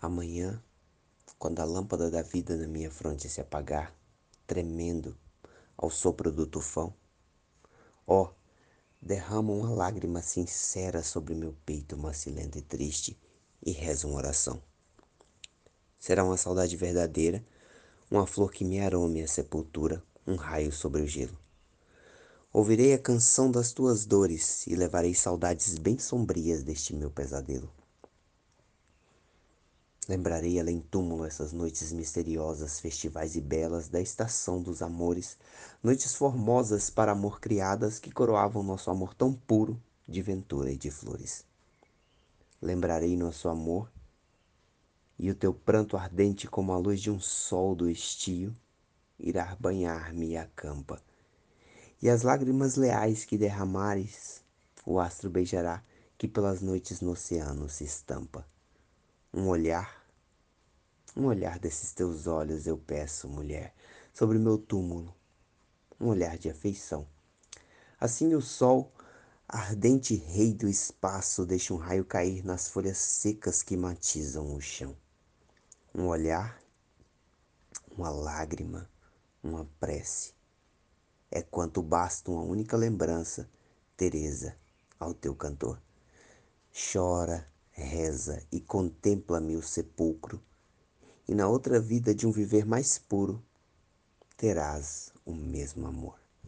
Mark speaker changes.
Speaker 1: Amanhã, quando a lâmpada da vida na minha fronte se apagar, tremendo ao sopro do tufão, ó, oh, derrama uma lágrima sincera sobre meu peito macilento e triste e reza uma oração. Será uma saudade verdadeira, uma flor que me arome a sepultura, um raio sobre o gelo. Ouvirei a canção das tuas dores e levarei saudades bem sombrias deste meu pesadelo. Lembrarei além túmulo essas noites misteriosas, festivais e belas da estação dos amores, noites formosas para amor criadas que coroavam nosso amor tão puro de ventura e de flores. Lembrarei nosso amor e o teu pranto ardente como a luz de um sol do estio irá banhar-me a campa. E as lágrimas leais que derramares, o astro beijará que pelas noites no oceano se estampa um olhar, um olhar desses teus olhos eu peço, mulher, sobre meu túmulo, um olhar de afeição. Assim o sol, ardente rei do espaço, deixa um raio cair nas folhas secas que matizam o chão. Um olhar, uma lágrima, uma prece. É quanto basta uma única lembrança, Teresa, ao teu cantor. Chora, reza e contempla-me o sepulcro, e na outra vida de um viver mais puro terás o mesmo amor.